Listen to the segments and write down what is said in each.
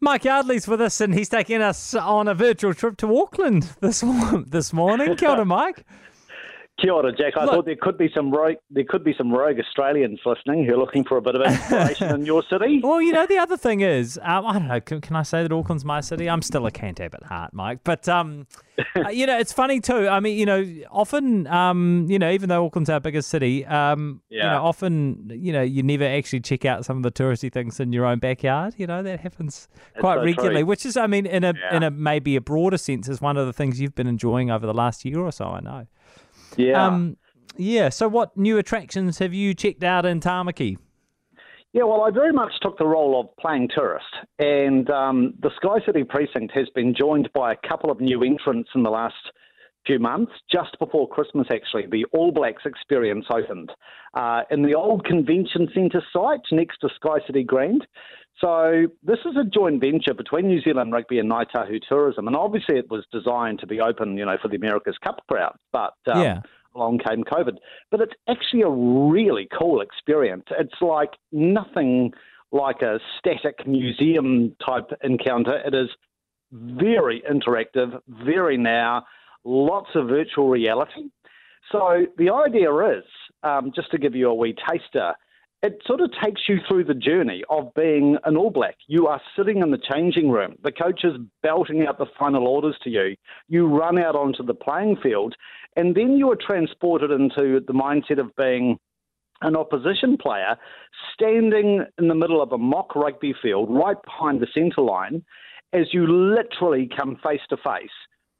Mike Yardley's with us, and he's taking us on a virtual trip to Auckland this this morning. Kia ora, Mike. Kia ora, Jack. I Look- thought there could be some rogue, there could be some rogue Australians listening who are looking for a bit of inspiration in your city. Well, you know, the other thing is, um, I don't know, can, can I say that Auckland's my city? I'm still a Cantab at heart, Mike. But, um, you know, it's funny too. I mean, you know, often, um, you know, even though Auckland's our biggest city, um, you know, often, you know, you never actually check out some of the touristy things in your own backyard. You know, that happens quite so regularly, true. which is, I mean, in a, in a maybe a broader sense, is one of the things you've been enjoying over the last year or so, I know. Yeah. Um, yeah. So, what new attractions have you checked out in Tamaki? Yeah, well, I very much took the role of playing tourist, and um, the Sky City precinct has been joined by a couple of new entrants in the last few months. Just before Christmas, actually, the All Blacks experience opened uh, in the old convention centre site next to Sky City Grand. So this is a joint venture between New Zealand Rugby and Ngai Tahu Tourism, and obviously it was designed to be open, you know, for the America's Cup crowd. But um, Yeah. along came COVID. But it's actually a really cool experience. It's like nothing like a static museum type encounter. It is very interactive, very now, lots of virtual reality. So the idea is, um, just to give you a wee taster, it sort of takes you through the journey of being an All Black. You are sitting in the changing room. The coach is belting out the final orders to you. You run out onto the playing field, and then you are transported into the mindset of being an opposition player standing in the middle of a mock rugby field right behind the centre line as you literally come face to face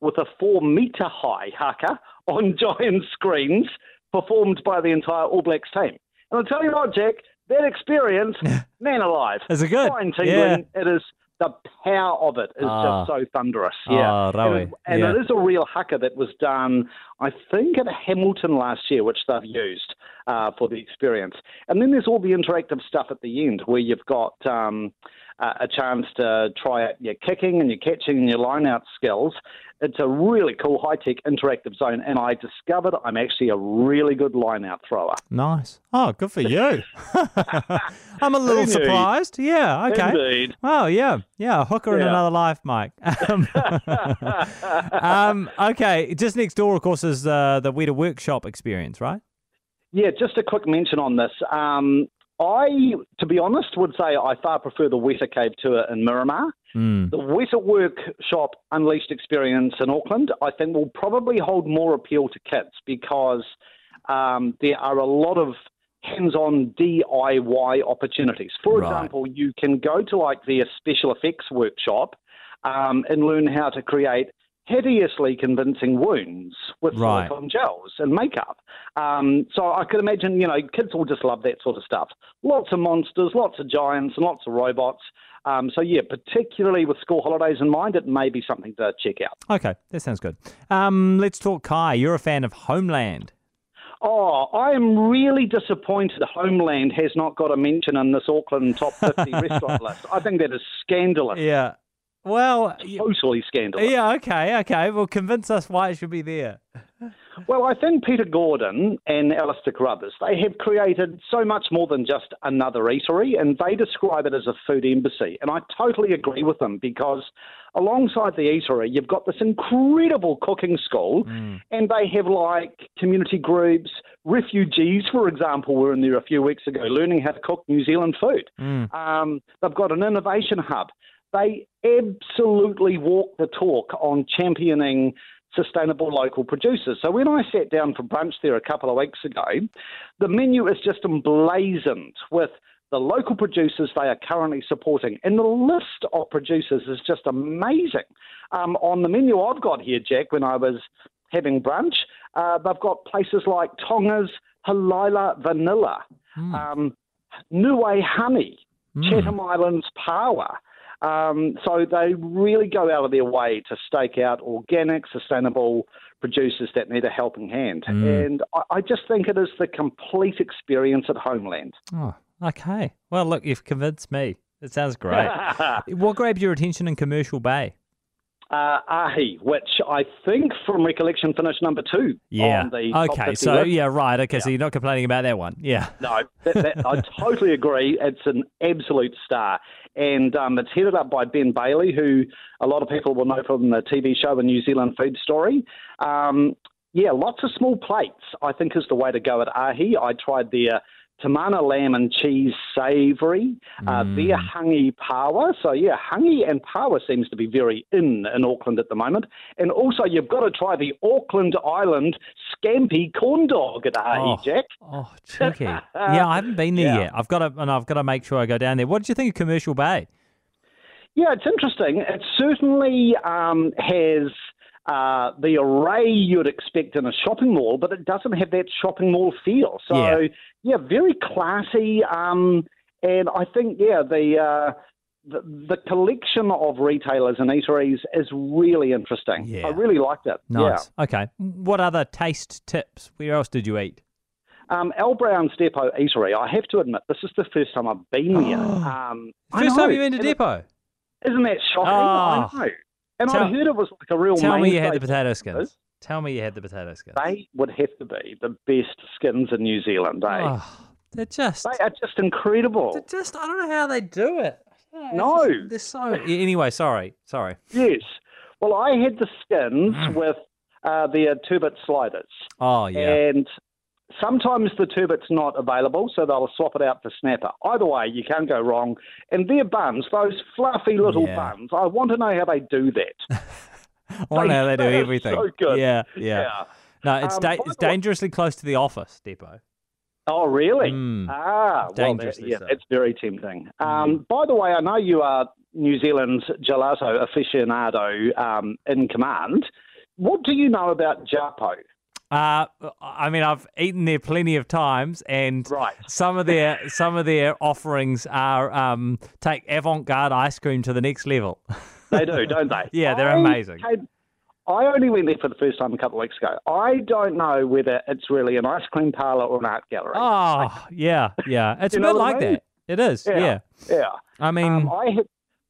with a four metre high haka on giant screens performed by the entire All Blacks team. And I'll tell you what, Jack, that experience, man alive. Is it good? Fine tingling. It is the power of it is Ah. just so thunderous. Ah, Yeah. rawe, and and yeah. it is a real haka that was done, I think, at Hamilton last year, which they've used uh, for the experience. And then there's all the interactive stuff at the end where you've got um, a a chance to try out your kicking and your catching and your line out skills. It's a really cool high tech interactive zone, and I discovered I'm actually a really good line out thrower. Nice. Oh, good for you. I'm a little knew? surprised. Yeah. Okay. Indeed. Oh, yeah. Yeah. A hooker in another life, Mike. Um, um, okay. Just next door, of course, is uh, the Weta Workshop experience, right? Yeah, just a quick mention on this. Um, I, to be honest, would say I far prefer the Weta Cave tour in Miramar. Mm. The Weta Workshop Unleashed experience in Auckland, I think, will probably hold more appeal to kids because um, there are a lot of hands-on DIY opportunities. For Right. example, you can go to like their special effects workshop um, and learn how to create hideously convincing wounds with Right. silicone gels and makeup. Um, so I could imagine, you know, kids will just love that sort of stuff. Lots of monsters, lots of giants, and lots of robots. Um, so yeah, particularly with school holidays in mind, it may be something to check out. Okay. That sounds good. Um, let's talk Kai. You're a fan of Homeland. Oh, I am really disappointed Homeland has not got a mention in this Auckland top 50 restaurant list. I think that is scandalous. Yeah. Well, Totally scandalous. yeah. Okay. Okay. Well, convince us why it should be there. Well, I think Peter Gordon and Alistair Carruthers, they have created so much more than just another eatery, and they describe it as a food embassy. And I totally agree with them because alongside the eatery, you've got this incredible cooking school, Mm. and they have like community groups. Refugees, for example, were in there a few weeks ago learning how to cook New Zealand food. Mm. Um, they've got an innovation hub. They absolutely walk the talk on championing sustainable local producers. So when I sat down for brunch there a couple of weeks ago, the menu is just emblazoned with the local producers they are currently supporting. And the list of producers is just amazing. Um, on the menu I've got here, Jack, when I was having brunch, uh, they've got places like Tonga's Heilala Vanilla, um, Niue Honey, Chatham Islands Power. Um, so they really go out of their way to stake out organic, sustainable producers that need a helping hand. And I, I just think it is the complete experience at Homeland. Oh, okay. Well, look, you've convinced me. It sounds great. what grabbed your attention in Commercial Bay? Uh, Ahi, which I think from recollection finished number two. Yeah. On the okay. 50 So list. yeah, right. Okay. So you're not complaining about that one. Yeah. No, that, that, I totally agree. It's an absolute star. And um, it's headed up by Ben Bayly, who a lot of people will know from the TV show, A New Zealand Food Story. Um, yeah, lots of small plates, I think, is the way to go at Ahi. I tried their Te Mana lamb and cheese savoury, uh, their hangi paua. So, yeah, hangi and paua seems to be very in in Auckland at the moment. And also, you've got to try the Auckland Island scampi corn dog at Ahi, Oh. Jack. Oh, cheeky. yeah, I haven't been there Yeah. yet. I've got to, and I've got to make sure I go down there. What did you think of Commercial Bay? Yeah, it's interesting. It certainly um, has uh, the array you'd expect in a shopping mall, but it doesn't have that shopping mall feel. So, Yeah. yeah, very classy. Um, and I think, yeah, the, uh, the the collection of retailers and eateries is really interesting. Yeah. I really liked it. Nice. Okay. What other taste tips? Where else did you eat? Yeah. Um, Al Brown's Depot Eatery. I have to admit, this is the first time I've been there. Um, First time you've been to Depot. Isn't that shocking? Oh. And Tell- I heard it was like a real Tell me you had the potato skins. Tell me you had the potato skins. They would have to be the best skins in New Zealand, eh? Oh, they're just. They are just incredible. They're just. I don't know how they do it. I don't know, No. just- they're so. Anyway, sorry, sorry. Yes. Well, I had the skins Mm. with uh, the two-bit sliders, Oh yeah. and sometimes the two-bit's not available, so they'll swap it out for snapper. Either way, you can't go wrong. And their buns, those fluffy little Yeah. buns, I want to know how they do that. I want to know how they do everything. so good. Yeah, yeah. No, it's Um, da- it's the way- dangerously close to the office depot. Oh, really? Mm. Ah, well, that, Dangerously yeah, so. it's very tempting. Um, By the way, I know you are New Zealand's gelato aficionado um, in command. What do you know about Giapo? Uh, I mean, I've eaten there plenty of times, and Right. some of their some of their offerings are um, take avant-garde ice cream to the next level. They do, don't they? Yeah, they're I amazing. had- I only went there for the first time a couple of weeks ago. I don't know whether it's really an ice cream parlor or an art gallery. Oh, yeah, yeah. It's You a bit what I like mean? that. It is. Yeah. Yeah. yeah. I mean, Um, I had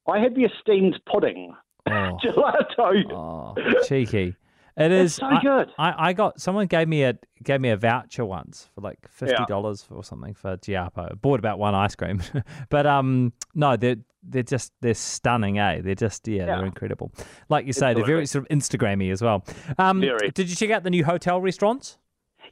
I had the esteemed pudding oh, gelato. oh, cheeky. It It's so I- good. I, I got someone gave me a gave me a voucher once for like fifty dollars or something for Giapo. I bought about one ice cream, but um no they're they're just they're stunning, eh? They're just yeah, Yeah. they're incredible. Like you say, they're very sort of Instagrammy as well. Um, Very. Did you check out the new hotel restaurants?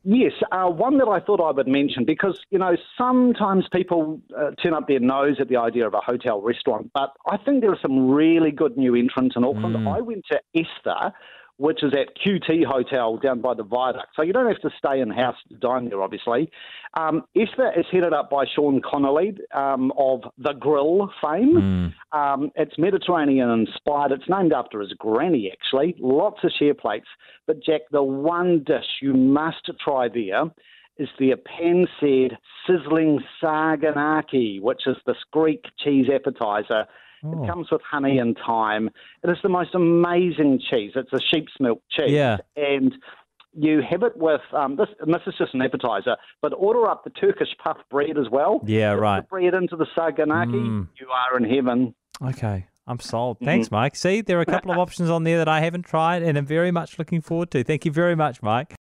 Yes, uh, one that I thought I would mention because, you know, sometimes people uh, turn up their nose at the idea of a hotel restaurant, but I think there are some really good new entrants in Auckland. Mm. I went to Esther, which is at QT Hotel down by the viaduct. So you don't have to stay in house to dine there, obviously. Um, Esther is headed up by Sean Connolly um, of The Grill fame. Um, it's Mediterranean inspired. It's named after his granny, actually. Lots of share plates. But, Jack, the one dish you must try there is their pan-seared sizzling saganaki, which is this Greek cheese appetizer. Oh. It comes with honey and thyme. It is the most amazing cheese. It's a sheep's milk cheese. Yeah. And you have it with um, this, and this is just an appetizer, but order up the Turkish puff bread as well. Yeah, the right. bread into the saganaki. Mm. You are in heaven. Okay. I'm sold. Mm-hmm. Thanks, Mike. See, there are a couple of options on there that I haven't tried and am very much looking forward to. Thank you very much, Mike.